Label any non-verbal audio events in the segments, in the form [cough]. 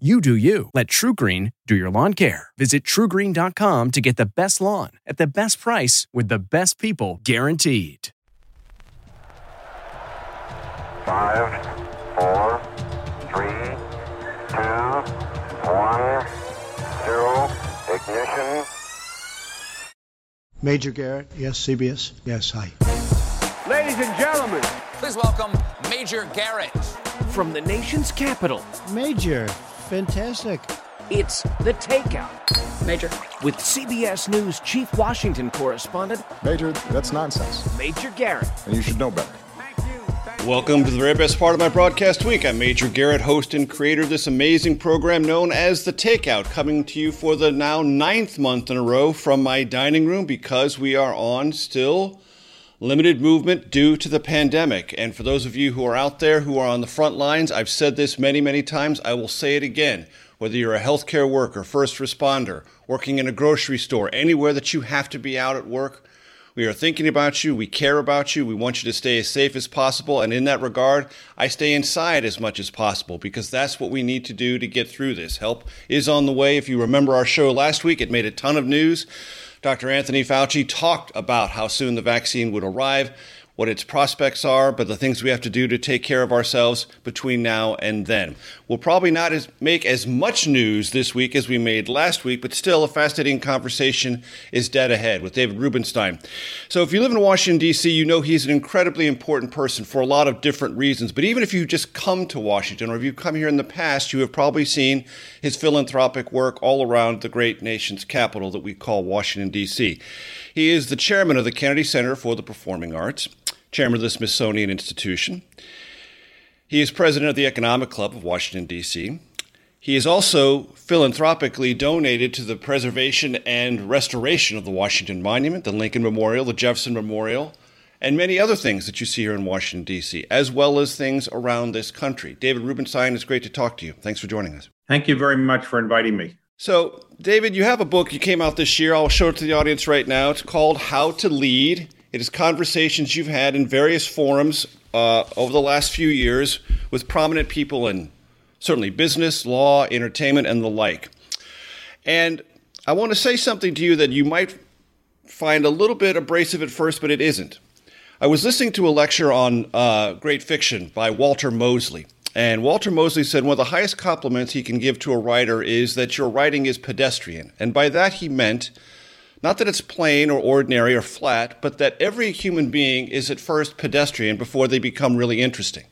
You do you. Let TruGreen do your lawn care. Visit trugreen.com to get the best lawn at the best price with the best people guaranteed. Five, four, three, two, one, zero, ignition. Major Garrett, yes, CBS, yes, hi. Ladies and gentlemen, Please welcome Major Garrett. from the nation's capital, Major, fantastic. it's The Takeout. Major. With CBS News Chief Washington Correspondent, Major, that's nonsense, Major Garrett. and you should know better. Welcome to the very best part of my broadcast week. I'm Major Garrett, host and creator of this amazing program known as The Takeout, coming to you for the now ninth month in a row from my dining room because we are on still limited movement due to the pandemic. And for those of you who are out there who are on the front lines, I've said this many, many times. I will say it again. Whether you're a healthcare worker, first responder, working in a grocery store, anywhere that you have to be out at work, we are thinking about you. We care about you. We want you to stay as safe as possible. And in that regard, I stay inside as much as possible because that's what we need to do to get through this. Help is on the way. If you remember our show last week, it made a ton of news. Dr. Anthony Fauci talked about how soon the vaccine would arrive, what its prospects are, but the things we have to do to take care of ourselves between now and then. We'll probably not as, make as much news this week as we made last week, but still a fascinating conversation is dead ahead with David Rubenstein. So if you live in Washington, D.C., you know he's an incredibly important person for a lot of different reasons. But even if you just come to Washington or if you've come here in the past, you have probably seen his philanthropic work all around the great nation's capital that we call Washington, D.C. He is the chairman of the Kennedy Center for the Performing Arts, chairman of the Smithsonian Institution. He is president of the Economic Club of Washington, D.C. He has also philanthropically donated to the preservation and restoration of the Washington Monument, the Lincoln Memorial, the Jefferson Memorial, and many other things that you see here in Washington, D.C., as well as things around this country. David Rubenstein, it's great to talk to you. Thanks for joining us. Thank you very much for inviting me. So, David, you have a book you came out this year. I'll show it to the audience right now. It's called How to Lead. It is conversations you've had in various forums uh, over the last few years with prominent people in certainly business, law, entertainment, and the like. And I want to say something to you that you might find a little bit abrasive at first, but it isn't. I was listening to a lecture on uh, great fiction by Walter Mosley. And Walter Mosley said one of the highest compliments he can give to a writer is that your writing is pedestrian. And by that he meant not that it's plain or ordinary or flat, but that every human being is at first pedestrian before they become really interesting.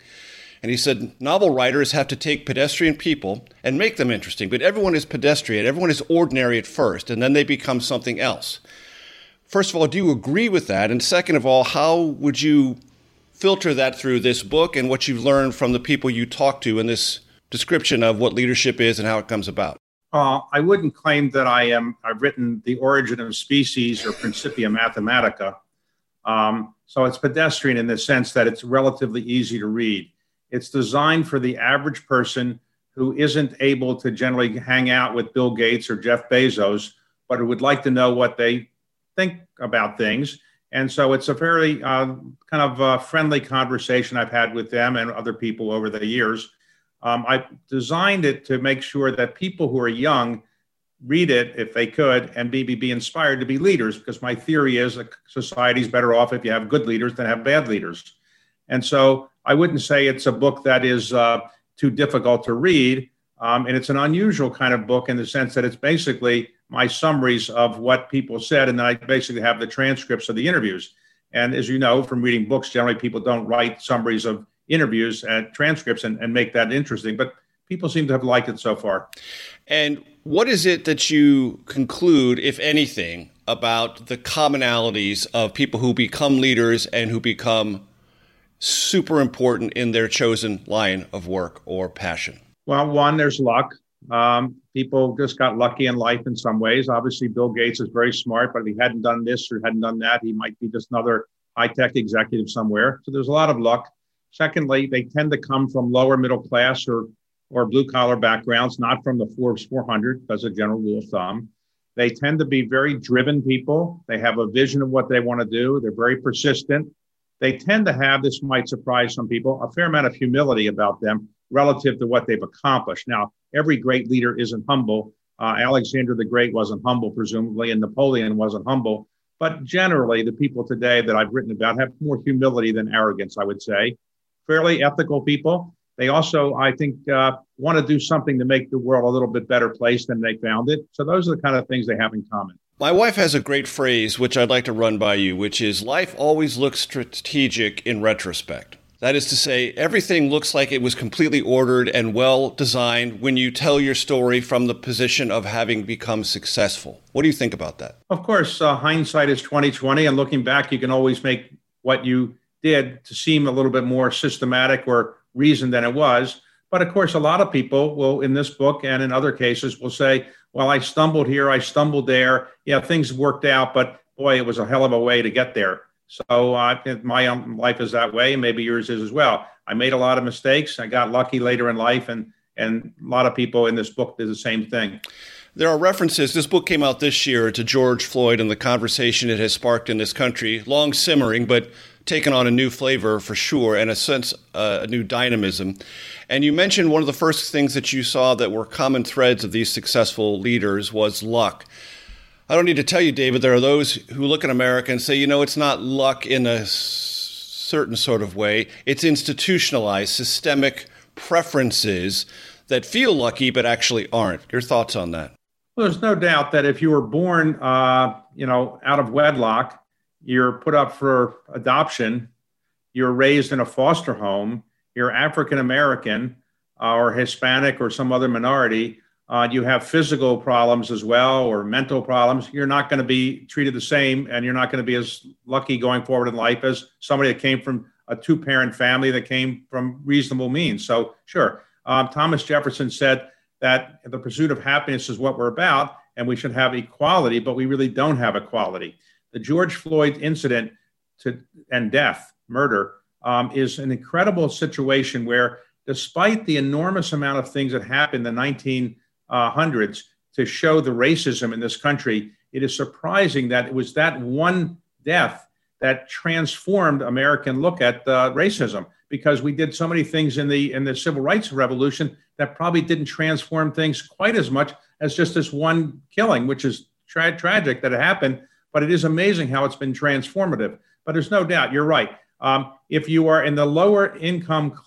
And he said novel writers have to take pedestrian people and make them interesting, but everyone is pedestrian, everyone is ordinary at first, and then they become something else. First of all, do you agree with that? And second of all, how would you filter that through this book and what you've learned from the people you talk to in this description of what leadership is and how it comes about? Uh, I wouldn't claim that I am. I've written The Origin of Species or Principia Mathematica. Um, so it's pedestrian in the sense that it's relatively easy to read. It's designed for the average person who isn't able to generally hang out with Bill Gates or Jeff Bezos, but who would like to know what they think about things. And so it's a fairly uh, kind of uh, friendly conversation I've had with them and other people over the years. Um, I designed it to make sure that people who are young read it if they could and maybe be inspired to be leaders because my theory is that society's better off if you have good leaders than have bad leaders. And so I wouldn't say it's a book that is uh, too difficult to read. Um, and it's an unusual kind of book in the sense that it's basically my summaries of what people said, and then I basically have the transcripts of the interviews. And as you know from reading books, generally people don't write summaries of interviews and transcripts and, and make that interesting, but people seem to have liked it so far. And what is it that you conclude, if anything, about the commonalities of people who become leaders and who become super important in their chosen line of work or passion? Well, one, there's luck. Um, people just got lucky in life in some ways. Obviously, Bill Gates is very smart, but if he hadn't done this or hadn't done that, he might be just another high tech executive somewhere. So there's a lot of luck. Secondly, they tend to come from lower middle class or or blue collar backgrounds, not from the Forbes 400 as a general rule of thumb. They tend to be very driven people. They have a vision of what they want to do. They're very persistent. They tend to have, this might surprise some people, a fair amount of humility about them relative to what they've accomplished. Now, every great leader isn't humble. Uh, Alexander the Great wasn't humble, presumably, and Napoleon wasn't humble. But generally, the people today that I've written about have more humility than arrogance, I would say. Fairly ethical people. They also, I think, uh, want to do something to make the world a little bit better place than they found it. So those are the kind of things they have in common. My wife has a great phrase, which I'd like to run by you, which is life always looks strategic in retrospect. That is to say, everything looks like it was completely ordered and well designed when you tell your story from the position of having become successful. What do you think about that? Of course, uh, hindsight is 2020, and looking back, you can always make what you did to seem a little bit more systematic or reasoned than it was. But of course, a lot of people will, in this book and in other cases, will say, well, I stumbled here, I stumbled there. Yeah, things worked out, but boy, it was a hell of a way to get there. So uh, my um, life is that way, and maybe yours is as well. I made a lot of mistakes. I got lucky later in life, and and a lot of people in this book did the same thing. There are references. This book came out this year to George Floyd and the conversation it has sparked in this country, long simmering, but taken on a new flavor for sure and a sense uh, a new dynamism. And you mentioned one of the first things that you saw that were common threads of these successful leaders was luck. I don't need to tell you david there are those who look at america and say you know it's not luck in a certain sort of way. It's institutionalized systemic preferences that feel lucky but actually aren't. Your thoughts on that? Well there's no doubt that if you were born uh, you know out of wedlock you're put up for adoption, you're raised in a foster home, you're African American uh, or Hispanic or some other minority, uh, you have physical problems as well or mental problems, you're not going to be treated the same and you're not going to be as lucky going forward in life as somebody that came from a two parent family that came from reasonable means. So, sure. Um, Thomas Jefferson said that the pursuit of happiness is what we're about and we should have equality, but we really don't have equality the George Floyd incident to, and death, murder, um, is an incredible situation where, despite the enormous amount of things that happened in the 1900s to show the racism in this country, it is surprising that it was that one death that transformed American look at uh, racism because we did so many things in the in the civil rights revolution that probably didn't transform things quite as much as just this one killing, which is tra- tragic that it happened but it is amazing how it's been transformative. But there's no doubt, you're right. Um, if you are in the lower income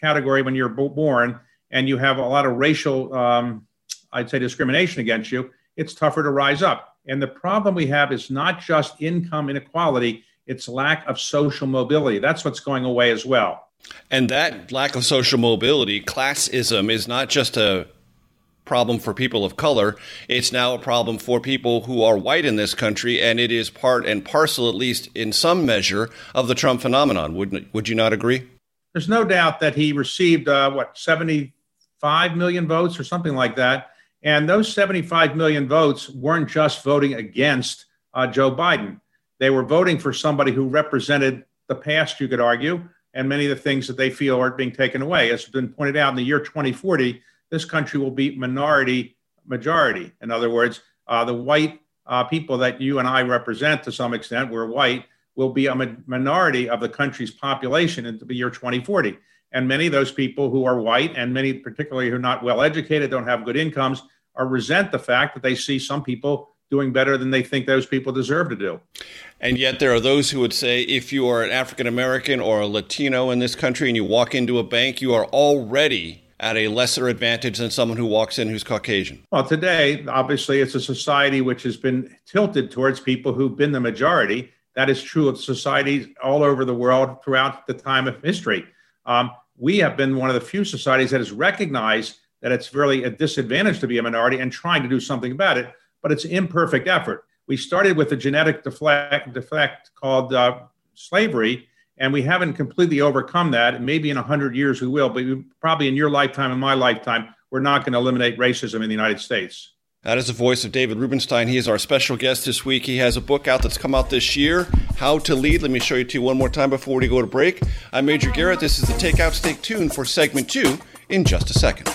category when you're born and you have a lot of racial, um, I'd say, discrimination against you, it's tougher to rise up. And the problem we have is not just income inequality, it's lack of social mobility. That's what's going away as well. And that lack of social mobility, classism, is not just a problem for people of color. It's now a problem for people who are white in this country, and it is part and parcel, at least in some measure, of the Trump phenomenon. Would would you not agree? There's no doubt that he received uh, what 75 million votes or something like that, and those 75 million votes weren't just voting against uh, Joe Biden. They were voting for somebody who represented the past, you could argue, and many of the things that they feel are being taken away. As has been pointed out in the year 2040, this country will be minority majority. In other words, uh, the white uh, people that you and I represent to some extent, we're white, will be a minority of the country's population into the year 2040. And many of those people who are white, and many particularly who are not well educated, don't have good incomes, are resent the fact that they see some people doing better than they think those people deserve to do. And yet, there are those who would say if you are an African American or a Latino in this country and you walk into a bank, you are already at a lesser advantage than someone who walks in who's Caucasian? Well, today, obviously, it's a society which has been tilted towards people who've been the majority. That is true of societies all over the world throughout the time of history. Um, we have been one of the few societies that has recognized that it's really a disadvantage to be a minority and trying to do something about it, but it's imperfect effort. We started with a genetic defect called uh, slavery, and we haven't completely overcome that. Maybe in 100 years we will, but probably in your lifetime and my lifetime, we're not going to eliminate racism in the United States. That is the voice of David Rubenstein. He is our special guest this week. He has a book out that's come out this year, How to Lead. Let me show you to you one more time before we go to break. I'm Major Garrett. This is the Takeout Stay tuned for segment two in just a second.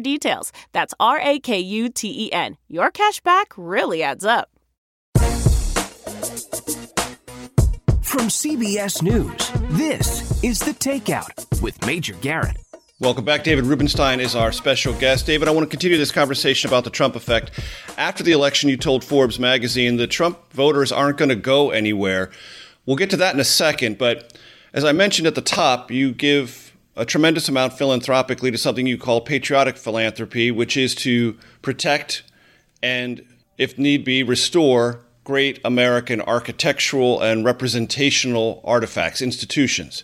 details. That's R A K U T E N. Your cash back really adds up. From CBS News, this is The Takeout with Major Garrett. Welcome back. David Rubenstein is our special guest. David, I want to continue this conversation about the Trump effect. After the election, you told Forbes magazine the Trump voters aren't going to go anywhere. We'll get to that in a second, but as I mentioned at the top, you give a tremendous amount philanthropically to something you call patriotic philanthropy, which is to protect and, if need be, restore great American architectural and representational artifacts, institutions.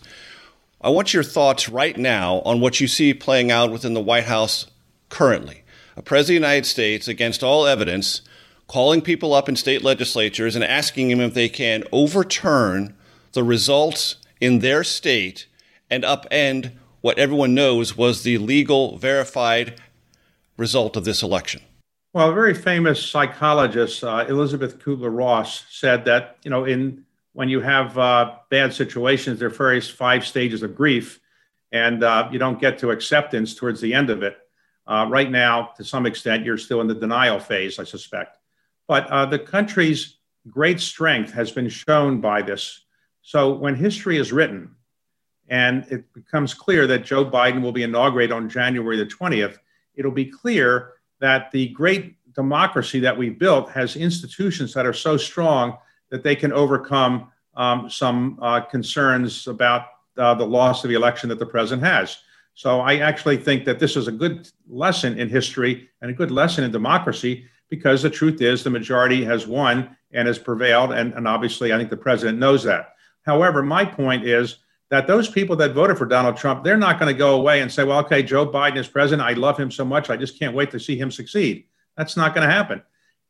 I want your thoughts right now on what you see playing out within the White House currently. A President of the United States, against all evidence, calling people up in state legislatures and asking them if they can overturn the results in their state and upend what everyone knows was the legal, verified result of this election? Well, a very famous psychologist, uh, Elizabeth Kubler-Ross, said that you know, in when you have uh, bad situations, there are various five stages of grief, and uh, you don't get to acceptance towards the end of it. Uh, right now, to some extent, you're still in the denial phase, I suspect. But uh, the country's great strength has been shown by this. So when history is written, and it becomes clear that Joe Biden will be inaugurated on January the 20th, it'll be clear that the great democracy that we built has institutions that are so strong that they can overcome um, some uh, concerns about uh, the loss of the election that the president has. So I actually think that this is a good lesson in history and a good lesson in democracy because the truth is the majority has won and has prevailed. And, and obviously, I think the president knows that. However, my point is that those people that voted for Donald Trump, they're not going to go away and say, well, okay, Joe Biden is president. I love him so much. I just can't wait to see him succeed. That's not going to happen.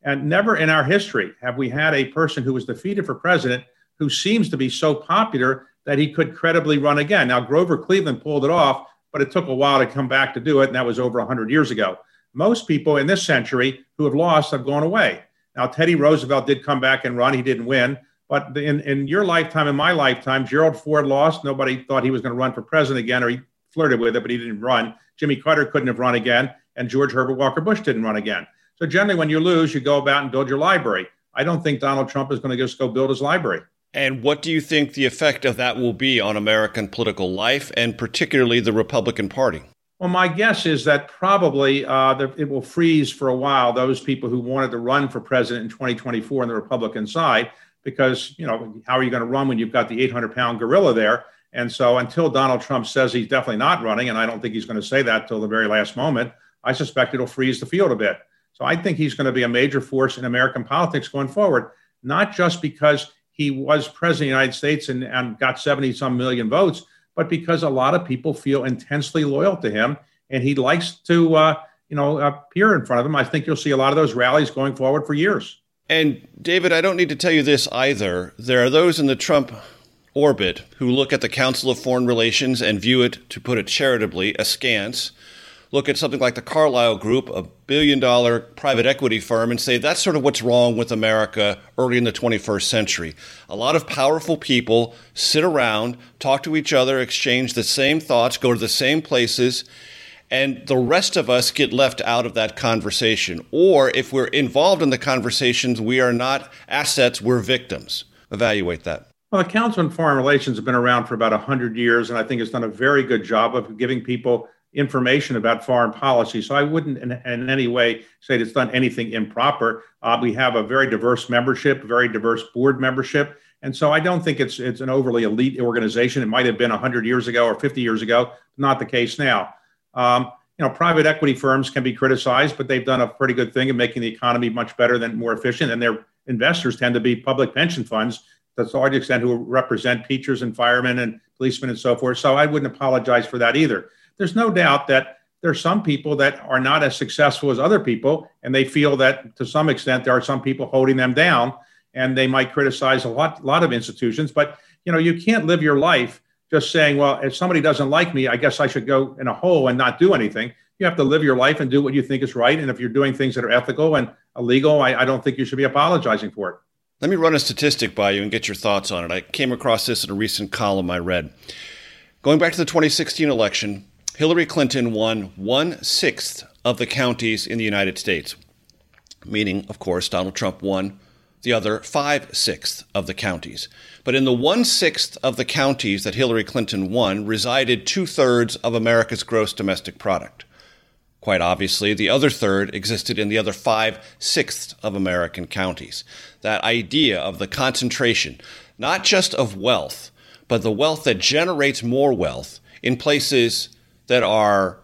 And never in our history have we had a person who was defeated for president who seems to be so popular that he could credibly run again. Now, Grover Cleveland pulled it off, but it took a while to come back to do it. And that was over 100 years ago. Most people in this century who have lost have gone away. Now, Teddy Roosevelt did come back and run. He didn't win. But in, in your lifetime, in my lifetime, Gerald Ford lost. Nobody thought he was going to run for president again, or he flirted with it, but he didn't run. Jimmy Carter couldn't have run again, and George Herbert Walker Bush didn't run again. So generally, when you lose, you go about and build your library. I don't think Donald Trump is going to just go build his library. And what do you think the effect of that will be on American political life, and particularly the Republican Party? Well, my guess is that probably uh, it will freeze for a while those people who wanted to run for president in 2024 on the Republican side because you know how are you going to run when you've got the 800 pound gorilla there? And so until donald trump says he's definitely not running and i don't think he's going to say that till the very last moment i suspect it'll freeze the field a bit. So i think he's going to be a major force in american politics going forward not just because he was president of the united states and, and got 70 some million votes but because a lot of people feel intensely loyal to him and he likes to uh, you know appear in front of them i think you'll see a lot of those rallies going forward for years and David, I don't need to tell you this either. There are those in the Trump orbit who look at the Council of Foreign Relations and view it, to put it charitably, askance. Look at something like the Carlyle Group, a billion dollar private equity firm, and say that's sort of what's wrong with America early in the 21st century. A lot of powerful people sit around, talk to each other, exchange the same thoughts, go to the same places, and the rest of us get left out of that conversation. Or if we're involved in the conversations, we are not assets, we're victims. Evaluate that. Well, the Council on Foreign Relations has been around for about 100 years, and I think it's done a very good job of giving people information about foreign policy. So I wouldn't in, in any way say it's done anything improper. Uh, we have a very diverse membership, very diverse board membership. And so I don't think it's it's an overly elite organization. It might have been 100 years ago or 50 years ago. Not the case now. Um, you know, private equity firms can be criticized, but they've done a pretty good thing in making the economy much better than more efficient. And their investors tend to be public pension funds to a large extent who represent teachers and firemen and policemen and so forth. So I wouldn't apologize for that either. There's no doubt that there are some people that are not as successful as other people, and they feel that to some extent there are some people holding them down, and they might criticize a lot, lot of institutions. But you know, you can't live your life just saying, "Well, if somebody doesn't like me, I guess I should go in a hole and not do anything." You have to live your life and do what you think is right. And if you're doing things that are ethical and illegal, I, I don't think you should be apologizing for it. Let me run a statistic by you and get your thoughts on it. I came across this in a recent column I read. Going back to the 2016 election, Hillary Clinton won one sixth of the counties in the United States, meaning, of course, Donald Trump won the other five sixths of the counties. But in the one sixth of the counties that Hillary Clinton won resided two thirds of America's gross domestic product. Quite obviously, the other third existed in the other five sixths of American counties. That idea of the concentration, not just of wealth, but the wealth that generates more wealth in places that are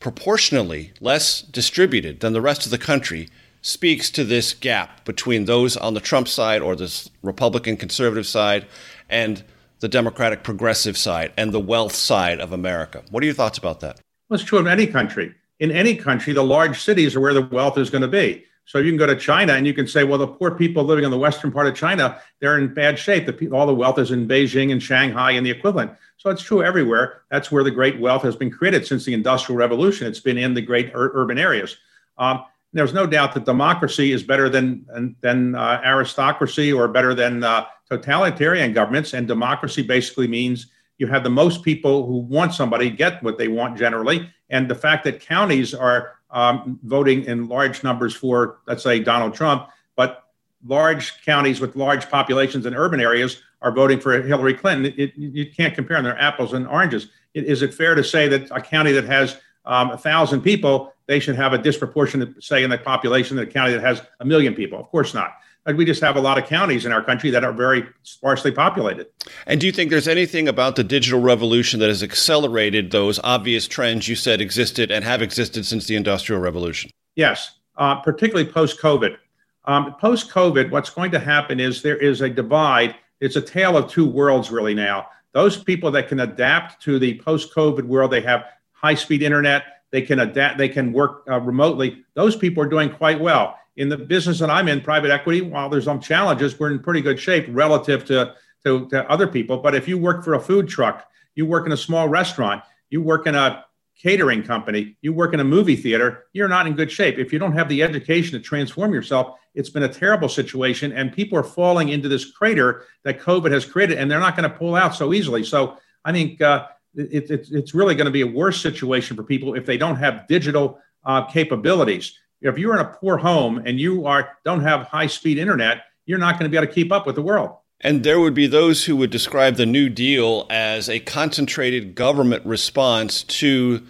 proportionally less distributed than the rest of the country, speaks to this gap between those on the Trump side or this Republican conservative side and the Democratic progressive side and the wealth side of America. What are your thoughts about that? Well, it's true of any country in any country, the large cities are where the wealth is going to be. So you can go to China and you can say, well, the poor people living in the western part of China, they're in bad shape. The all the wealth is in Beijing and Shanghai and the equivalent. So it's true everywhere. That's where the great wealth has been created since the Industrial Revolution. It's been in the great ur- urban areas. Um, there's no doubt that democracy is better than than uh, aristocracy or better than uh, totalitarian governments. And democracy basically means you have the most people who want somebody get what they want generally, and the fact that counties are um, voting in large numbers for, let's say, Donald Trump, but large counties with large populations in urban areas are voting for Hillary Clinton. It, it, you can't compare them; they're apples and oranges. It, is it fair to say that a county that has um, a thousand people, they should have a disproportionate say in the population than a county that has a million people? Of course not we just have a lot of counties in our country that are very sparsely populated. And do you think there's anything about the digital revolution that has accelerated those obvious trends you said existed and have existed since the Industrial Revolution? Yes, uh, particularly post COVID. Um, post COVID, what's going to happen is there is a divide. It's a tale of two worlds, really, now. Those people that can adapt to the post COVID world, they have high speed internet, they can adapt, they can work uh, remotely. Those people are doing quite well in the business that I'm in, private equity, while there's some challenges, we're in pretty good shape relative to, to, to other people. But if you work for a food truck, you work in a small restaurant, you work in a catering company, you work in a movie theater, you're not in good shape. If you don't have the education to transform yourself, it's been a terrible situation. And people are falling into this crater that COVID has created, and they're not going to pull out so easily. So I think uh, it, it, it's really going to be a worse situation for people if they don't have digital uh, capabilities if you're in a poor home and you are don't have high speed internet, you're not going to be able to keep up with the world. And there would be those who would describe the New Deal as a concentrated government response to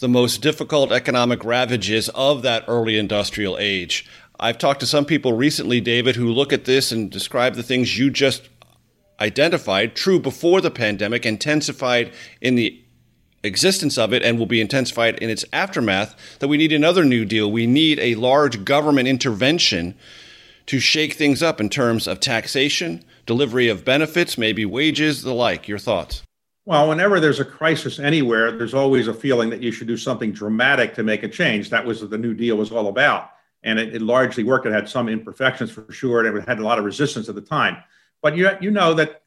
the most difficult economic ravages of that early industrial age. I've talked to some people recently, David, who look at this and describe the things you just identified, true before the pandemic, intensified in the existence of it and will be intensified in its aftermath that we need another New Deal. We need a large government intervention to shake things up in terms of taxation, delivery of benefits, maybe wages, the like. Your thoughts? Well, whenever there's a crisis anywhere, there's always a feeling that you should do something dramatic to make a change. That was what the New Deal was all about. And it, it largely worked. It had some imperfections for sure, and it had a lot of resistance at the time. But you, you know that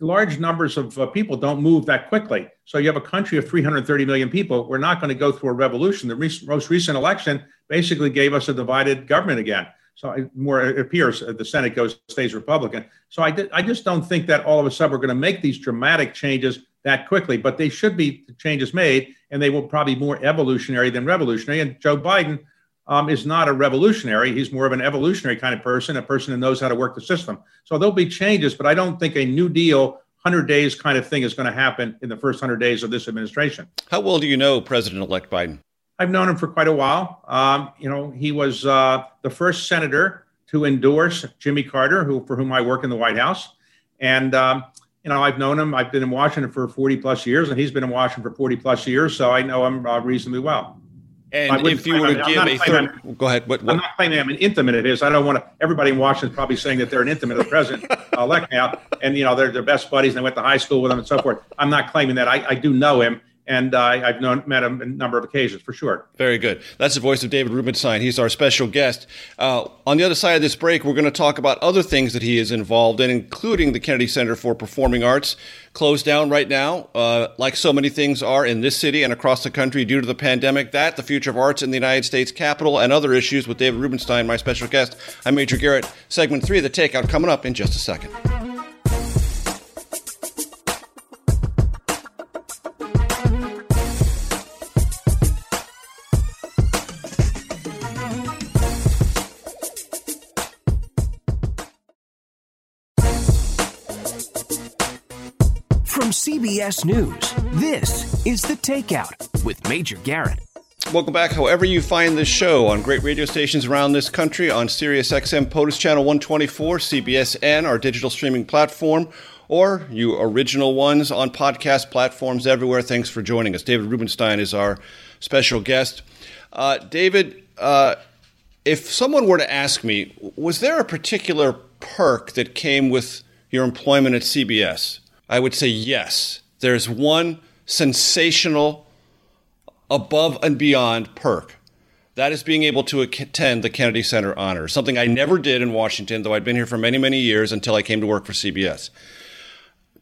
large numbers of uh, people don't move that quickly. So you have a country of 330 million people. We're not going to go through a revolution. The most recent election basically gave us a divided government again. So I, more it appears the Senate goes stays Republican. So I, I just don't think that all of a sudden we're going to make these dramatic changes that quickly. But they should be changes made, and they will probably more evolutionary than revolutionary. And Joe Biden um, is not a revolutionary. He's more of an evolutionary kind of person, a person who knows how to work the system. So there'll be changes, but I don't think a New Deal 100 days kind of thing is going to happen in the first 100 days of this administration. How well do you know President elect Biden? I've known him for quite a while. Um, you know, he was uh, the first senator to endorse Jimmy Carter, who for whom I work in the White House. And, um, you know, I've known him. I've been in Washington for 40 plus years, and he's been in Washington for 40 plus years. So I know him uh, reasonably well. And if you were to give a third, go ahead. What, what? I'm not claiming I'm an intimate of his. I don't want to. Everybody in Washington is probably saying that they're an intimate of the president uh, elect now, and you know they're their best buddies and they went to high school with him and so forth. I'm not claiming that. I, I do know him, and uh, I've known, met him a number of occasions for sure. Very good. That's the voice of David Rubenstein. He's our special guest. Uh, on the other side of this break, we're going to talk about other things that he is involved in, including the Kennedy Center for Performing Arts, closed down right now, uh, like so many things are in this city and across the country due to the pandemic. That, the future of arts in the United States capital, and other issues with David Rubenstein, my special guest. I'm Major Garrett. Segment three of the Takeout coming up in just a second. CBS News, this is The Takeout with Major Garrett. Welcome back. However, you find this show on great radio stations around this country, on Sirius XM POTUS Channel 124, CBSN, our digital streaming platform, or you original ones on podcast platforms everywhere. Thanks for joining us. David Rubenstein is our special guest. Uh, David, uh, if someone were to ask me, was there a particular perk that came with your employment at CBS? I would say yes. There's one sensational, above and beyond perk. That is being able to attend the Kennedy Center Honors, something I never did in Washington, though I'd been here for many, many years until I came to work for CBS.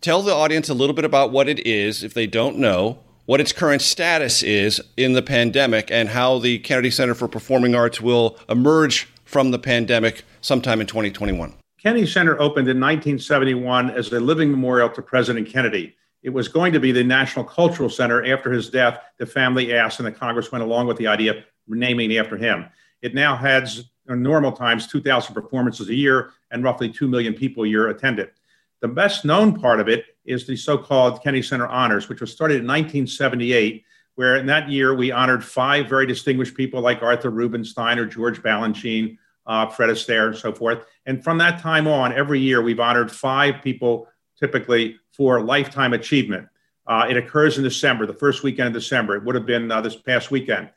Tell the audience a little bit about what it is, if they don't know, what its current status is in the pandemic, and how the Kennedy Center for Performing Arts will emerge from the pandemic sometime in 2021. Kennedy Center opened in 1971 as a living memorial to President Kennedy. It was going to be the National Cultural Center after his death. The family asked, and the Congress went along with the idea naming after him. It now has, in normal times, 2,000 performances a year, and roughly 2 million people a year attend it. The best known part of it is the so called Kennedy Center Honors, which was started in 1978, where in that year we honored five very distinguished people like Arthur Rubinstein or George Balanchine uh, Fred Astaire, and so forth. And from that time on, every year we've honored five people, typically for lifetime achievement. Uh, it occurs in December, the first weekend of December. It would have been uh, this past weekend.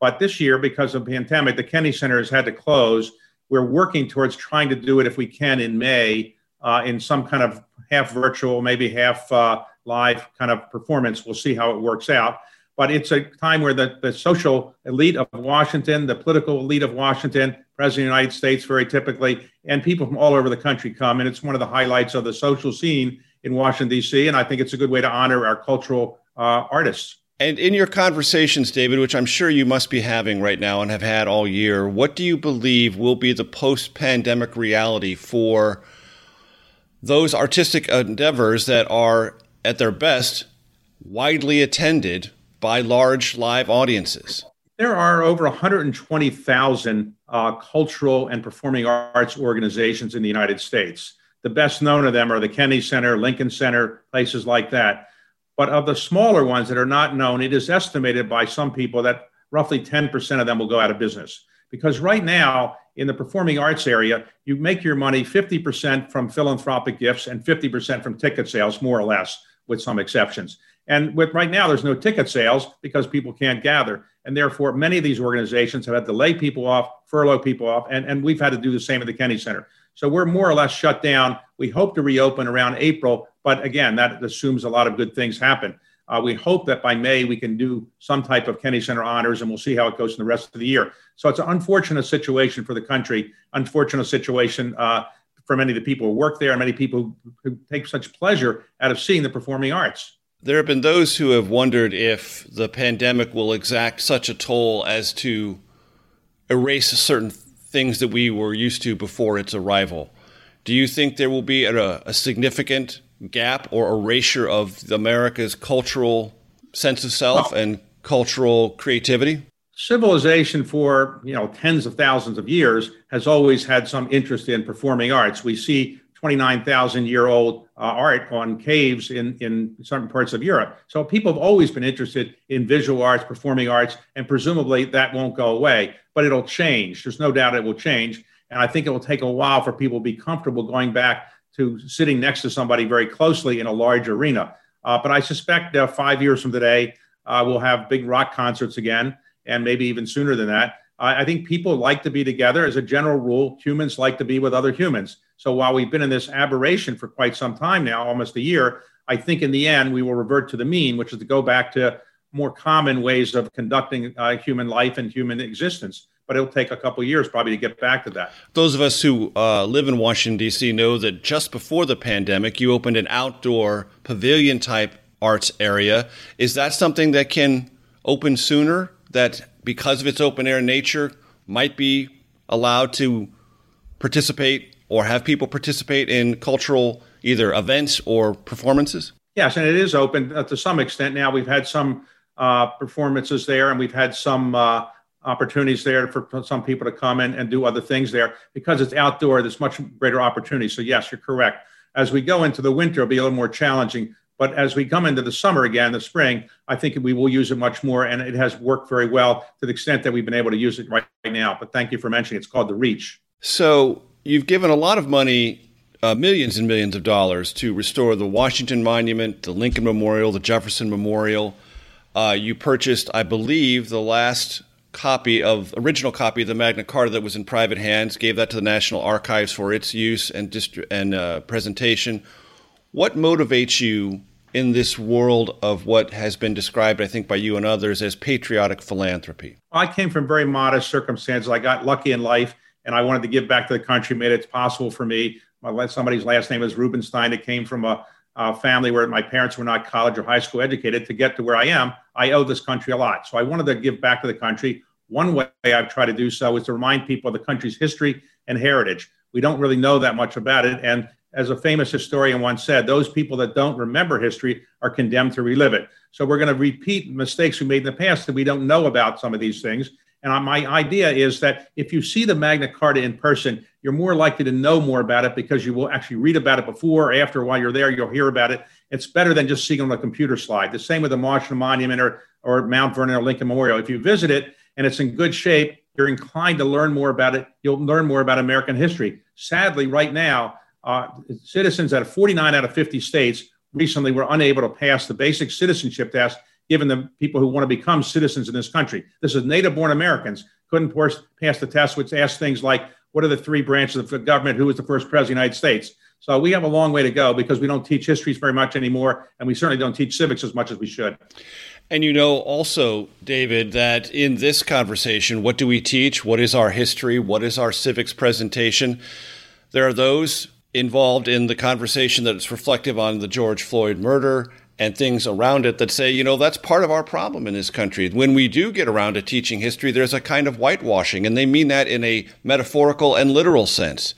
But this year, because of the pandemic, the Kennedy Center has had to close. We're working towards trying to do it if we can in May uh, in some kind of half virtual, maybe half uh, live kind of performance. We'll see how it works out but it's a time where the, the social elite of Washington, the political elite of Washington, President of the United States, very typically, and people from all over the country come. And it's one of the highlights of the social scene in Washington, D.C. And I think it's a good way to honor our cultural uh, artists. And in your conversations, David, which I'm sure you must be having right now and have had all year, what do you believe will be the post pandemic reality for those artistic endeavors that are, at their best, widely attended by large live audiences? There are over 120,000 uh, cultural and performing arts organizations in the United States. The best known of them are the Kennedy Center, Lincoln Center, places like that. But of the smaller ones that are not known, it is estimated by some people that roughly 10% of them will go out of business. Because right now, in the performing arts area, you make your money 50% from philanthropic gifts and 50% from ticket sales, more or less, with some exceptions. And with right now, there's no ticket sales because people can't gather. And therefore, many of these organizations have had to lay people off, furlough people off, and, and we've had to do the same at the Kennedy Center. So we're more or less shut down. We hope to reopen around April, but again, that assumes a lot of good things happen. Uh, we hope that by May we can do some type of Kennedy Center honors, and we'll see how it goes in the rest of the year. So it's an unfortunate situation for the country, unfortunate situation uh, for many of the people who work there, and many people who take such pleasure out of seeing the performing arts. There have been those who have wondered if the pandemic will exact such a toll as to erase certain things that we were used to before its arrival. Do you think there will be a, a significant gap or erasure of America's cultural sense of self well, and cultural creativity? civilization for you know tens of thousands of years has always had some interest in performing arts. We see 29,000 year old uh, art on caves in, in certain parts of Europe. So people have always been interested in visual arts, performing arts, and presumably that won't go away, but it'll change. There's no doubt it will change. And I think it will take a while for people to be comfortable going back to sitting next to somebody very closely in a large arena. Uh, but I suspect uh, five years from today, uh, we'll have big rock concerts again, and maybe even sooner than that. I think people like to be together. As a general rule, humans like to be with other humans. So while we've been in this aberration for quite some time now, almost a year, I think in the end we will revert to the mean, which is to go back to more common ways of conducting uh, human life and human existence. But it'll take a couple years probably to get back to that. Those of us who uh, live in Washington, D.C., know that just before the pandemic, you opened an outdoor pavilion type arts area. Is that something that can open sooner? That because of its open air nature, might be allowed to participate or have people participate in cultural either events or performances? Yes, and it is open uh, to some extent. Now we've had some uh, performances there, and we've had some uh, opportunities there for some people to come in and do other things there because it's outdoor. There's much greater opportunity. So yes, you're correct. As we go into the winter, it'll be a little more challenging. But as we come into the summer again, the spring, I think we will use it much more, and it has worked very well to the extent that we've been able to use it right, right now. But thank you for mentioning it. it's called the Reach. So you've given a lot of money, uh, millions and millions of dollars, to restore the Washington Monument, the Lincoln Memorial, the Jefferson Memorial. Uh, you purchased, I believe, the last copy of original copy of the Magna Carta that was in private hands. Gave that to the National Archives for its use and distri- and uh, presentation. What motivates you in this world of what has been described, I think, by you and others as patriotic philanthropy? I came from very modest circumstances. I got lucky in life and I wanted to give back to the country, made it possible for me. My, somebody's last name is Rubenstein. It came from a, a, family where my parents were not college or high school educated. To get to where I am, I owe this country a lot. So I wanted to give back to the country. One way I've tried to do so is to remind people of the country's history and heritage. We don't really know that much about it. And as a famous historian once said, those people that don't remember history are condemned to relive it. So we're going to repeat mistakes we made in the past that we don't know about some of these things. And my idea is that if you see the Magna Carta in person, you're more likely to know more about it because you will actually read about it before or after while you're there. You'll hear about it. It's better than just seeing on a computer slide. The same with the Washington Monument or, or Mount Vernon or Lincoln Memorial. If you visit it and it's in good shape, you're inclined to learn more about it. You'll learn more about American history. Sadly, right now, uh, citizens out of 49 out of 50 states recently were unable to pass the basic citizenship test given the people who want to become citizens in this country. This is native born Americans couldn't pass the test, which asks things like, what are the three branches of the government? Who was the first president of the United States? So we have a long way to go because we don't teach histories very much anymore, and we certainly don't teach civics as much as we should. And you know also, David, that in this conversation, what do we teach? What is our history? What is our civics presentation? There are those involved in the conversation that is reflective on the George Floyd murder and things around it that say, you know, that's part of our problem in this country. When we do get around to teaching history, there's a kind of whitewashing, and they mean that in a metaphorical and literal sense.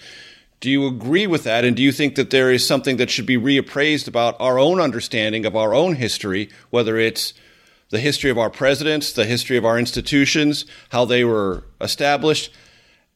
Do you agree with that? And do you think that there is something that should be reappraised about our own understanding of our own history, whether it's the history of our presidents, the history of our institutions, how they were established,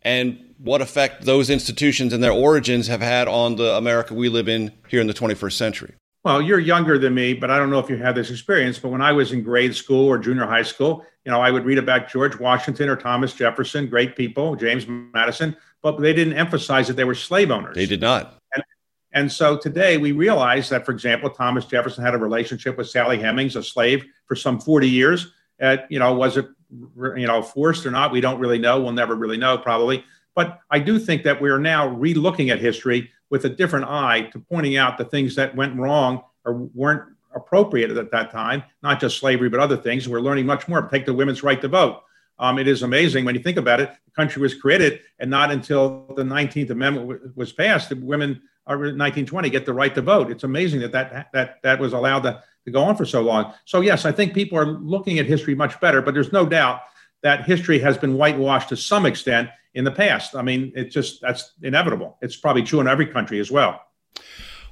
and what effect those institutions and their origins have had on the America we live in here in the 21st century? Well, you're younger than me, but I don't know if you had this experience. But when I was in grade school or junior high school, you know, I would read about George Washington or Thomas Jefferson, great people, James Madison, but they didn't emphasize that they were slave owners. They did not. And, and so today we realize that, for example, Thomas Jefferson had a relationship with Sally Hemings, a slave, for some 40 years. Uh, you know, was it, you know, forced or not? We don't really know. We'll never really know, probably. But I do think that we are now re-looking at history with a different eye to pointing out the things that went wrong or weren't appropriate at that time, not just slavery, but other things. We're learning much more. Take the women's right to vote. Um, it is amazing when you think about it. The country was created, and not until the 19th Amendment w- was passed did women, or 1920, get the right to vote. It's amazing that that that that was allowed to, to go on for so long. So yes, I think people are looking at history much better, but there's no doubt that history has been whitewashed to some extent in the past. I mean, it's just that's inevitable. It's probably true in every country as well.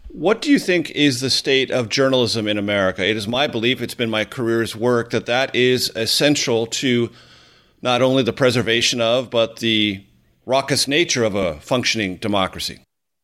What do you think is the state of journalism in America? It is my belief, it's been my career's work, that that is essential to not only the preservation of, but the raucous nature of a functioning democracy.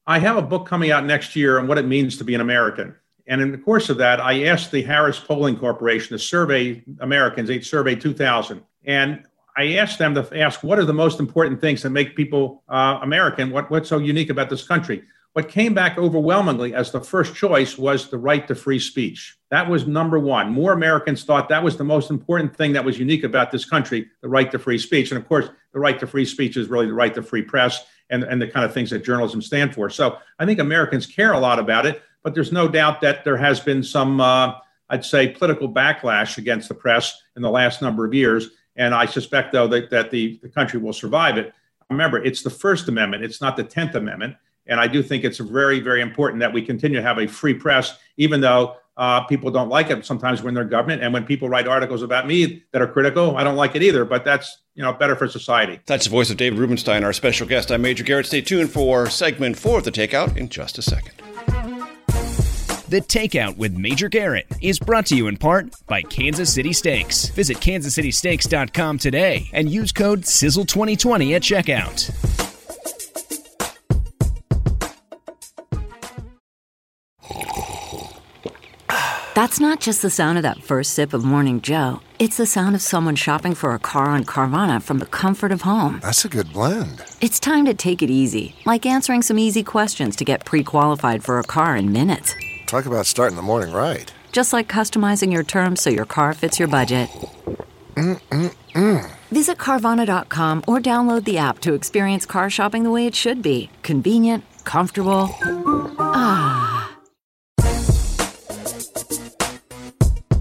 I have a book coming out next year on what it means to be an American. And in the course of that, I asked the Harris Polling Corporation to survey Americans, they surveyed 2,000. And I asked them to ask what are the most important things that make people uh, American? What, what's so unique about this country? What came back overwhelmingly as the first choice was the right to free speech. That was number one. More Americans thought that was the most important thing that was unique about this country the right to free speech. And of course, the right to free speech is really the right to free press and, and the kind of things that journalism stand for. So I think Americans care a lot about it, but there's no doubt that there has been some, uh, I'd say, political backlash against the press in the last number of years. And I suspect, though, that, that the, the country will survive it. Remember, it's the First Amendment, it's not the 10th Amendment. And I do think it's very, very important that we continue to have a free press, even though uh, people don't like it sometimes when they're government. And when people write articles about me that are critical, I don't like it either. But that's you know better for society. That's the voice of David Rubenstein, our special guest. I'm Major Garrett. Stay tuned for segment four of the Takeout in just a second. The Takeout with Major Garrett is brought to you in part by Kansas City Steaks. Visit kansascitysteaks.com today and use code SIZZLE2020 at checkout. That's not just the sound of that first sip of Morning Joe. It's the sound of someone shopping for a car on Carvana from the comfort of home. That's a good blend. It's time to take it easy, like answering some easy questions to get pre qualified for a car in minutes. Talk about starting the morning right. Just like customizing your terms so your car fits your budget. Mm-mm-mm. Visit Carvana.com or download the app to experience car shopping the way it should be convenient, comfortable. Ah.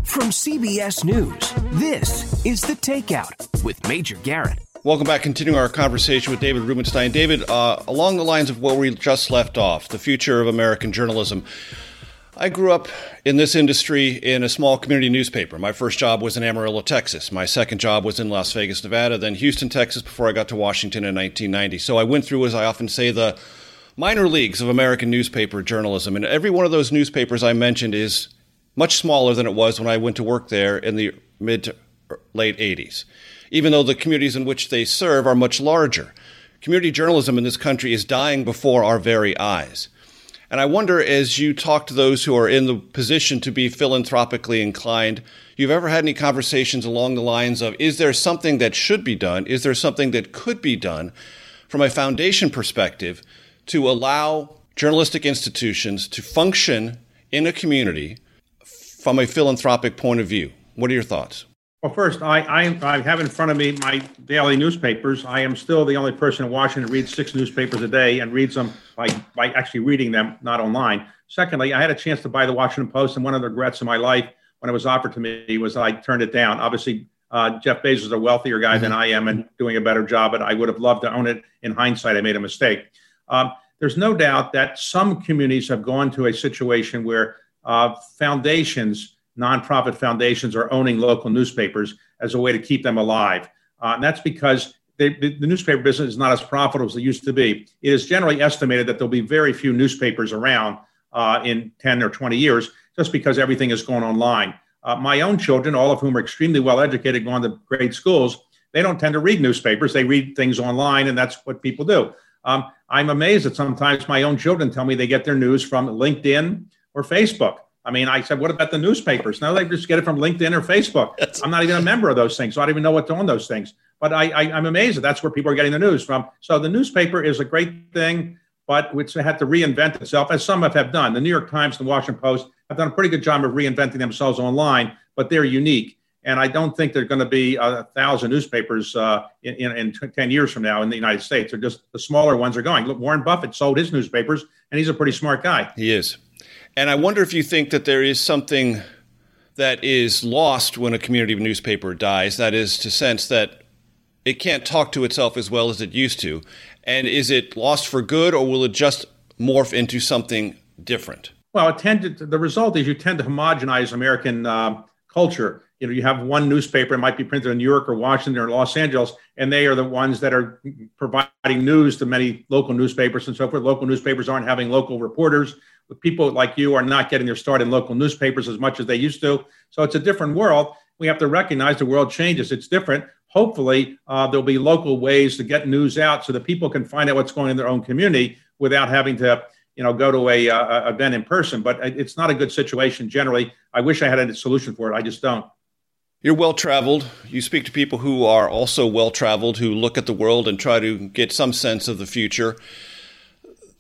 From CBS News, this is The Takeout with Major Garrett. Welcome back. Continuing our conversation with David Rubenstein. David, uh, along the lines of where we just left off, the future of American journalism. I grew up in this industry in a small community newspaper. My first job was in Amarillo, Texas. My second job was in Las Vegas, Nevada, then Houston, Texas, before I got to Washington in 1990. So I went through, as I often say, the minor leagues of American newspaper journalism. And every one of those newspapers I mentioned is much smaller than it was when I went to work there in the mid to late 80s, even though the communities in which they serve are much larger. Community journalism in this country is dying before our very eyes. And I wonder, as you talk to those who are in the position to be philanthropically inclined, you've ever had any conversations along the lines of is there something that should be done? Is there something that could be done from a foundation perspective to allow journalistic institutions to function in a community from a philanthropic point of view. What are your thoughts? Well, first, I, I, I, have in front of me my daily newspapers. I am still the only person in Washington who reads six newspapers a day and reads them by, by actually reading them, not online. Secondly, I had a chance to buy the Washington Post, and one of the regrets in my life when it was offered to me was I turned it down. Obviously, uh, Jeff Bezos is a wealthier guy mm-hmm. than I am and doing a better job, but I would have loved to own it. In hindsight, I made a mistake. Um, there's no doubt that some communities have gone to a situation where uh, foundations, nonprofit foundations, are owning local newspapers as a way to keep them alive. Uh, and that's because they, the, newspaper business is not as profitable as it used to be. It is generally estimated that there'll be very few newspapers around uh, in 10 or 20 years just because everything is going online. Uh, my own children, all of whom are extremely well educated, going to great schools, they don't tend to read newspapers. They read things online, and that's what people do. Um, I'm amazed that sometimes my own children tell me they get their news from LinkedIn or Facebook. I mean, I said, what about the newspapers? Now they just get it from LinkedIn or Facebook. [laughs] I'm not even a member of those things, so I don't even know what's on those things. But I, I, am amazed that that's where people are getting the news from. So the newspaper is a great thing, but it's had to reinvent itself, as some have, have done. The New York Times and the Washington Post have done a pretty good job of reinventing themselves online, but they're unique. And I don't think there're going to be a thousand newspapers uh, in, in, in, 10 years from now in the United States. They're just the smaller ones are going. Look, Warren Buffett sold his newspapers, and he's a pretty smart guy. He is. And I wonder if you think that there is something that is lost when a community newspaper dies. That is to sense that it can't talk to itself as well as it used to. And is it lost for good, or will it just morph into something different? Well, it tended to, the result is you tend to homogenize American uh, culture. You know, you have one newspaper, it might be printed in New York or Washington or Los Angeles, and they are the ones that are providing news to many local newspapers and so forth. Local newspapers aren't having local reporters people like you are not getting their start in local newspapers as much as they used to. So it's a different world. We have to recognize the world changes. It's different. hopefully uh, there'll be local ways to get news out so that people can find out what's going on in their own community without having to you know go to a, a event in person but it's not a good situation generally i wish i had a solution for it i just don't you're well traveled. You speak to people who are also well traveled, who look at the world and try to get some sense of the future.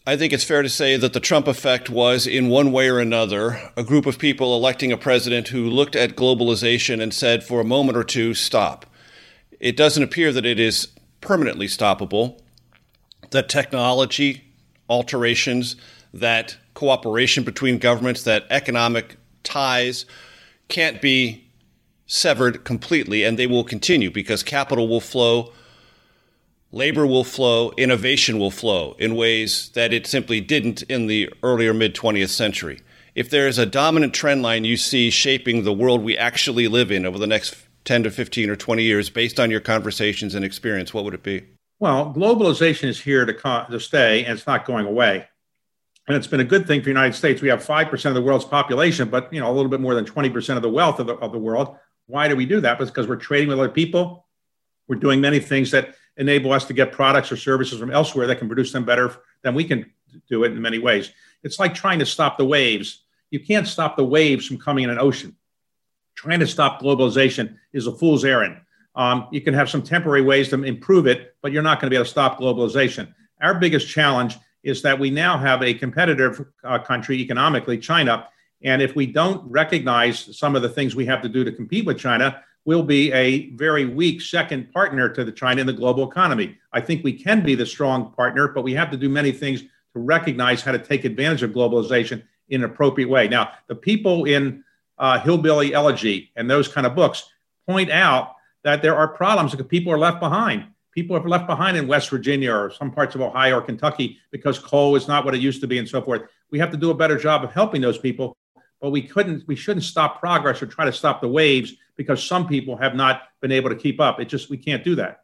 I think it's fair to say that the Trump effect was, in one way or another, a group of people electing a president who looked at globalization and said, for a moment or two, stop. It doesn't appear that it is permanently stoppable, that technology alterations, that cooperation between governments, that economic ties can't be severed completely, and they will continue because capital will flow, labor will flow, innovation will flow in ways that it simply didn't in the earlier mid 20th century. If there is a dominant trend line you see shaping the world we actually live in over the next 10 to 15 or 20 years, based on your conversations and experience, what would it be? Well, globalization is here to, co- to stay, and it's not going away. And it's been a good thing for the United States. We have 5% of the world's population, but you know, a little bit more than 20% of the wealth of the, of the world. Why do we do that? Because we're trading with other people. We're doing many things that enable us to get products or services from elsewhere that can produce them better than we can do it in many ways. It's like trying to stop the waves. You can't stop the waves from coming in an ocean. Trying to stop globalization is a fool's errand. Um, you can have some temporary ways to improve it, but you're not going to be able to stop globalization. Our biggest challenge is that we now have a competitive uh, country economically, China, and if we don't recognize some of the things we have to do to compete with China, we'll be a very weak second partner to the China in the global economy. I think we can be the strong partner, but we have to do many things to recognize how to take advantage of globalization in an appropriate way. Now, the people in uh, Hillbilly Elegy and those kind of books point out that there are problems because people are left behind. People are left behind in West Virginia or some parts of Ohio or Kentucky because coal is not what it used to be and so forth. We have to do a better job of helping those people but we couldn't we shouldn't stop progress or try to stop the waves because some people have not been able to keep up it just we can't do that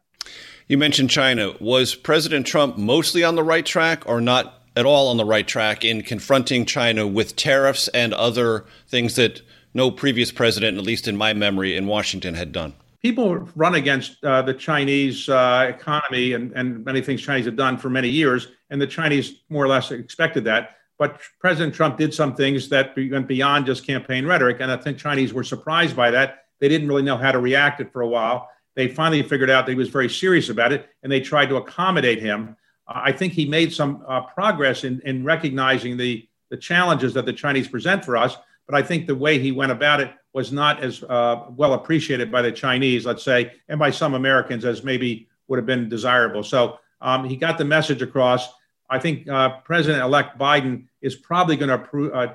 you mentioned china was president trump mostly on the right track or not at all on the right track in confronting china with tariffs and other things that no previous president at least in my memory in washington had done people run against uh, the Chinese uh, economy and, and many things Chinese have done for many years, and the Chinese more or less expected that. But President Trump did some things that went beyond just campaign rhetoric. And I think Chinese were surprised by that. They didn't really know how to react it for a while. They finally figured out that he was very serious about it and they tried to accommodate him. Uh, I think he made some uh, progress in, in recognizing the, the challenges that the Chinese present for us. But I think the way he went about it was not as uh, well appreciated by the Chinese, let's say, and by some Americans as maybe would have been desirable. So um, he got the message across. I think uh, President elect Biden is probably going to appro- uh,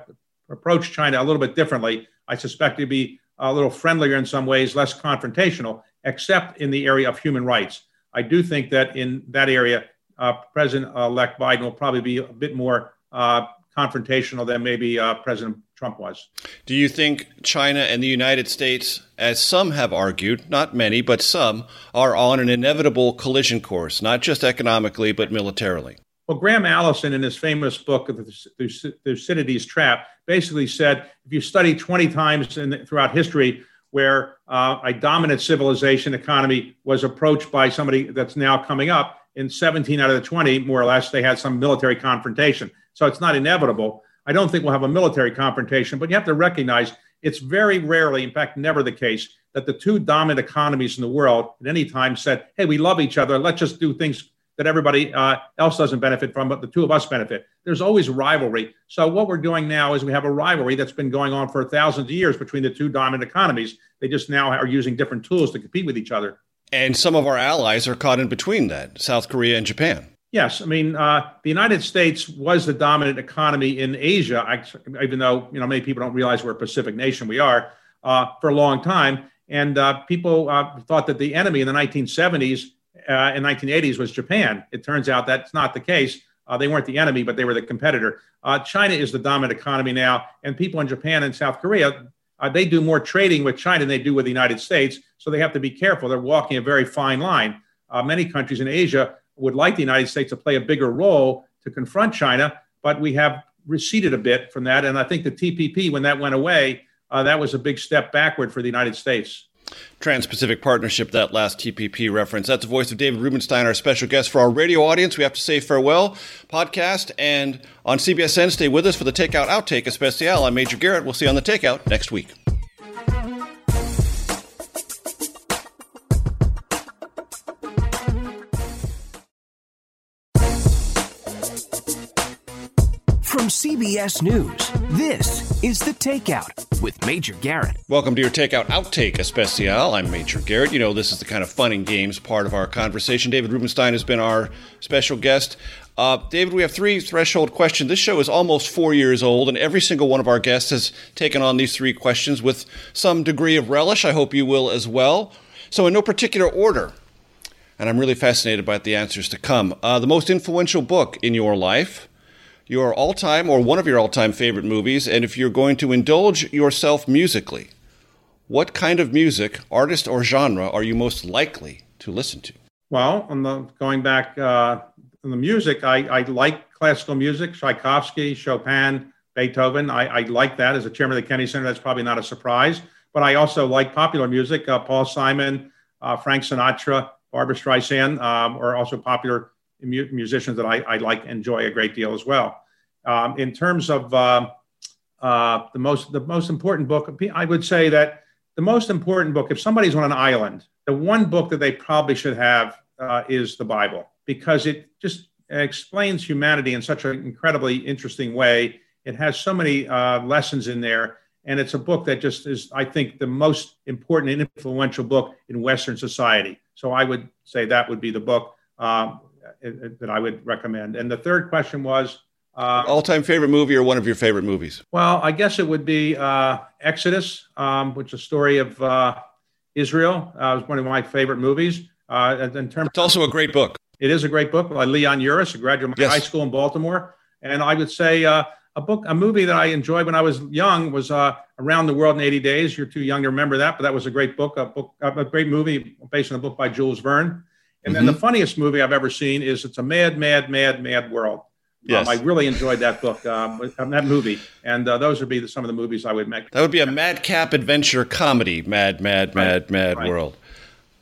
approach China a little bit differently. I suspect to be a little friendlier in some ways, less confrontational, except in the area of human rights. I do think that in that area, uh, President elect Biden will probably be a bit more uh, confrontational than maybe uh, President Trump was. Do you think China and the United States, as some have argued, not many, but some, are on an inevitable collision course, not just economically, but militarily? Well, Graham Allison, in his famous book, The Thucydides Trap, basically said if you study 20 times in, throughout history where uh, a dominant civilization economy was approached by somebody that's now coming up, in 17 out of the 20, more or less, they had some military confrontation. So it's not inevitable. I don't think we'll have a military confrontation, but you have to recognize it's very rarely, in fact, never the case, that the two dominant economies in the world at any time said, hey, we love each other. Let's just do things that everybody uh, else doesn't benefit from, but the two of us benefit. There's always rivalry. So what we're doing now is we have a rivalry that's been going on for thousands of years between the two dominant economies. They just now are using different tools to compete with each other. And some of our allies are caught in between that, South Korea and Japan. Yes, I mean uh, the United States was the dominant economy in Asia, even though you know many people don't realize we're a Pacific nation. We are uh, for a long time, and uh, people uh, thought that the enemy in the 1970s uh, in 1980s was Japan. It turns out that's not the case. Uh, they weren't the enemy, but they were the competitor. Uh, China is the dominant economy now, and people in Japan and South Korea uh, they do more trading with China than they do with the United States. So they have to be careful. They're walking a very fine line. Uh, many countries in Asia would like the United States to play a bigger role to confront China, but we have receded a bit from that. And I think the TPP, when that went away, uh, that was a big step backward for the United States. Trans Pacific Partnership, that last TPP reference. That's the voice of David Rubenstein, our special guest for our radio audience. We have to say farewell podcast. And on CBSN, stay with us for the Takeout Outtake Especial. I'm Major Garrett. We'll see you on the Takeout next week. CBS News, this is The Takeout with Major Garrett. Welcome to your Takeout Outtake Especial. I'm Major Garrett. You know, this is the kind of fun and games part of our conversation. David Rubenstein has been our special guest. Uh, David, we have three threshold questions. This show is almost four years old, and every single one of our guests has taken on these three questions with some degree of relish. I hope you will as well. So, in no particular order, and I'm really fascinated by the answers to come. Uh, the most influential book in your life, your all time or one of your all time favorite movies, and if you're going to indulge yourself musically, what kind of music, artist, or genre are you most likely to listen to? Well, on the going back uh, on the music, I, I like classical music, Tchaikovsky, Chopin, Beethoven. I, I like that as a chairman of the Kennedy Center. That's probably not a surprise. But I also like popular music, uh, Paul Simon, uh, Frank Sinatra, Barbra Streisand, um, are also popular musicians that I, I, like enjoy a great deal as well. Um, in terms of uh, uh, the most the most important book, I would say that the most important book, if somebody's on an island, the one book that they probably should have uh, is the Bible because it just explains humanity in such an incredibly interesting way. It has so many uh, lessons in there. And it's a book that just is, I think, the most important and influential book in Western society. So I would say that would be the book um, that I would recommend. And the third question was uh, all time favorite movie or one of your favorite movies? Well, I guess it would be uh, Exodus, um, which is a story of uh, Israel. Uh, was one of my favorite movies. Uh, in terms, it's also a great book. It is a great book by Leon Uris, a graduate of yes. high school in Baltimore. And I would say uh, a book, a movie that I enjoyed when I was young was uh, Around the World in 80 Days. You're too young to remember that, but that was a great book, a book, a great movie based on a book by Jules Verne. And mm-hmm. then the funniest movie I've ever seen is It's a Mad, Mad, Mad, Mad World. Yes. Um, I really enjoyed that book, um, that movie, and uh, those would be the, some of the movies I would make. That would be a madcap adventure comedy, Mad, Mad, Mad, right. Mad right. World.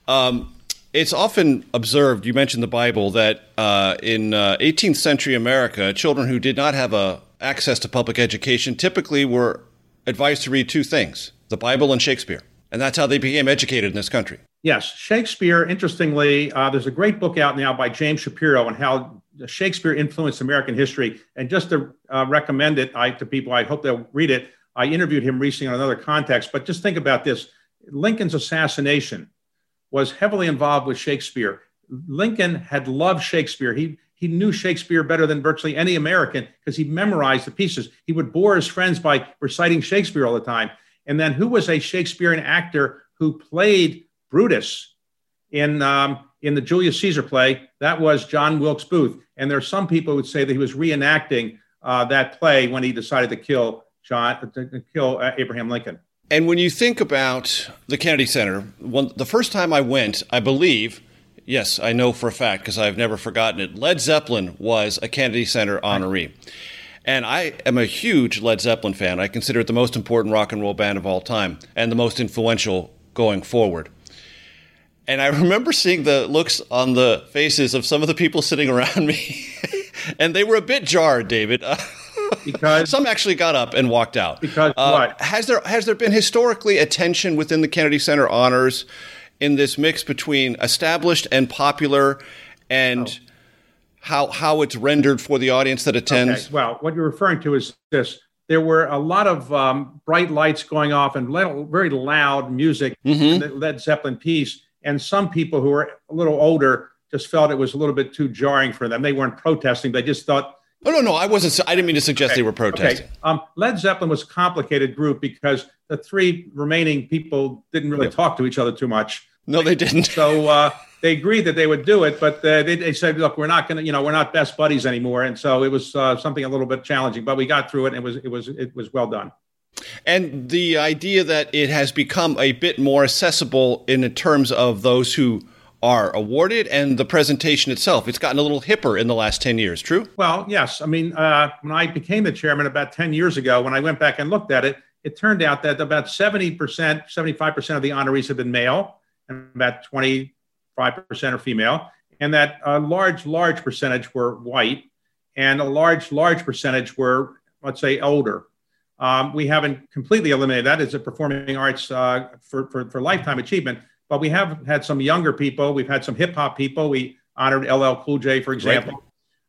Um, it's often observed. You mentioned the Bible that uh, in uh, 18th century America, children who did not have a access to public education typically were advised to read two things the Bible and Shakespeare. And that's how they became educated in this country. Yes. Shakespeare, interestingly, uh, there's a great book out now by James Shapiro on how Shakespeare influenced American history. And just to uh, recommend it I, to people, I hope they'll read it. I interviewed him recently on another context, but just think about this Lincoln's assassination was heavily involved with Shakespeare. Lincoln had loved Shakespeare. He he knew Shakespeare better than virtually any American because he memorized the pieces. He would bore his friends by reciting Shakespeare all the time. And then, who was a Shakespearean actor who played Brutus in um, in the Julius Caesar play? That was John Wilkes Booth. And there are some people who would say that he was reenacting uh, that play when he decided to kill John to kill uh, Abraham Lincoln. And when you think about the Kennedy Center, one, the first time I went, I believe Yes, I know for a fact because I've never forgotten it. Led Zeppelin was a Kennedy Center honoree. And I am a huge Led Zeppelin fan. I consider it the most important rock and roll band of all time and the most influential going forward. And I [laughs] remember seeing the looks on the faces of some of the people sitting around [laughs] me, and they were a bit jarred, David. [laughs] because some actually got up and walked out. Because uh, what? Has there has there been historically a tension within the Kennedy Center honors in this mix between established and popular and oh. How how it's rendered for the audience that attends? Okay. Well, what you're referring to is this. There were a lot of um, bright lights going off and very loud music mm-hmm. in Led Zeppelin piece. And some people who were a little older just felt it was a little bit too jarring for them. They weren't protesting. They just thought Oh no, no, I wasn't. I didn't mean to suggest okay. they were protesting. Okay. Um, Led Zeppelin was a complicated group because the three remaining people didn't really talk to each other too much. No, they didn't. So uh, they agreed that they would do it, but uh, they, they, said, "Look, we're not going to, you know, we're not best buddies anymore." And so it was uh, something a little bit challenging, but we got through it. And it was it was it was well done. And the idea that it has become a bit more accessible in terms of those who are awarded and the presentation itself. It's gotten a little hipper in the last 10 years, true? Well, yes. I mean, uh, when I became the chairman about 10 years ago, when I went back and looked at it, it turned out that about 70%, 75% of the honorees have been male, and about 25% are female, and that a large, large percentage were white, and a large, large percentage were, let's say, older. Um, we haven't completely eliminated that as a performing arts uh, for, for, for lifetime achievement, but we have had some younger people. We've had some hip hop people. We honored LL Cool J, for example.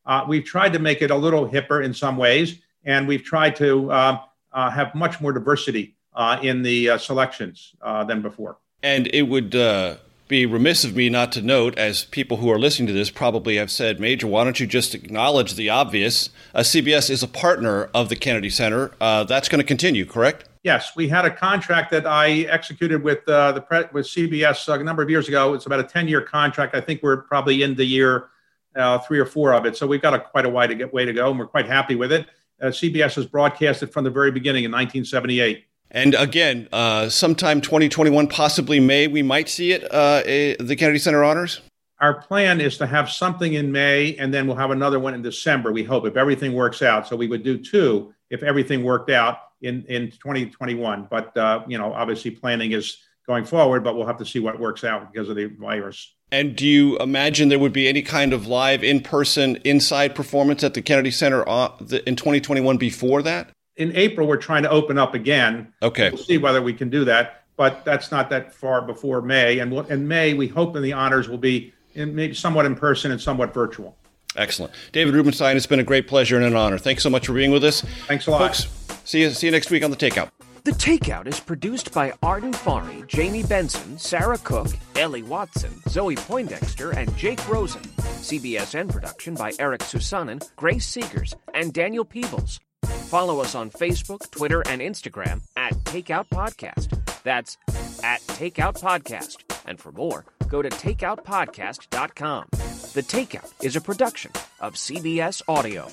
Uh, we've tried to make it a little hipper in some ways, and we've tried to uh, uh, have much more diversity uh, in the uh, selections uh, than before. And it would uh, be remiss of me not to note, as people who are listening to this probably have said, Major, why don't you just acknowledge the obvious? Uh, CBS is a partner of the Kennedy Center. Uh, that's going to continue, correct? Yes, we had a contract that I executed with uh, the pre- with CBS a number of years ago. It's about a ten year contract. I think we're probably in the year uh, three or four of it, so we've got a quite a way to get way to go, and we're quite happy with it. Uh, CBS has broadcasted from the very beginning in 1978. And again, uh, sometime 2021, possibly May, we might see it, uh, a, the Kennedy Center Honors? Our plan is to have something in May, and then we'll have another one in December, we hope, if everything works out. So we would do two if everything worked out in, in 2021. But, uh, you know, obviously planning is going forward, but we'll have to see what works out because of the virus. And do you imagine there would be any kind of live, in person, inside performance at the Kennedy Center uh, in 2021 before that? In April, we're trying to open up again. Okay. We'll see whether we can do that, but that's not that far before May. And we'll, in May, we hope in the honors will be in, maybe somewhat in person and somewhat virtual. Excellent. David Rubenstein, it's been a great pleasure and an honor. Thanks so much for being with us. Thanks a lot. Folks, see you, see you next week on The Takeout. The Takeout is produced by Arden Farhi, Jamie Benson, Sarah Cook, Ellie Watson, Zoe Poindexter, and Jake Rosen. CBSN production by Eric Susanen, Grace Segers, and Daniel Peebles. Follow us on Facebook, Twitter, and Instagram at Takeout Podcast. That's at Takeout Podcast. And for more, go to takeoutpodcast.com. The Takeout is a production of CBS Audio.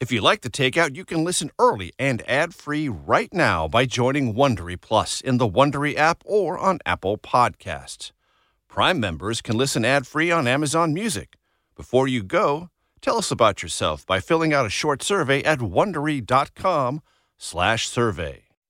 If you like the takeout, you can listen early and ad-free right now by joining Wondery Plus in the Wondery app or on Apple Podcasts. Prime members can listen ad-free on Amazon Music. Before you go, tell us about yourself by filling out a short survey at wondery.com/survey.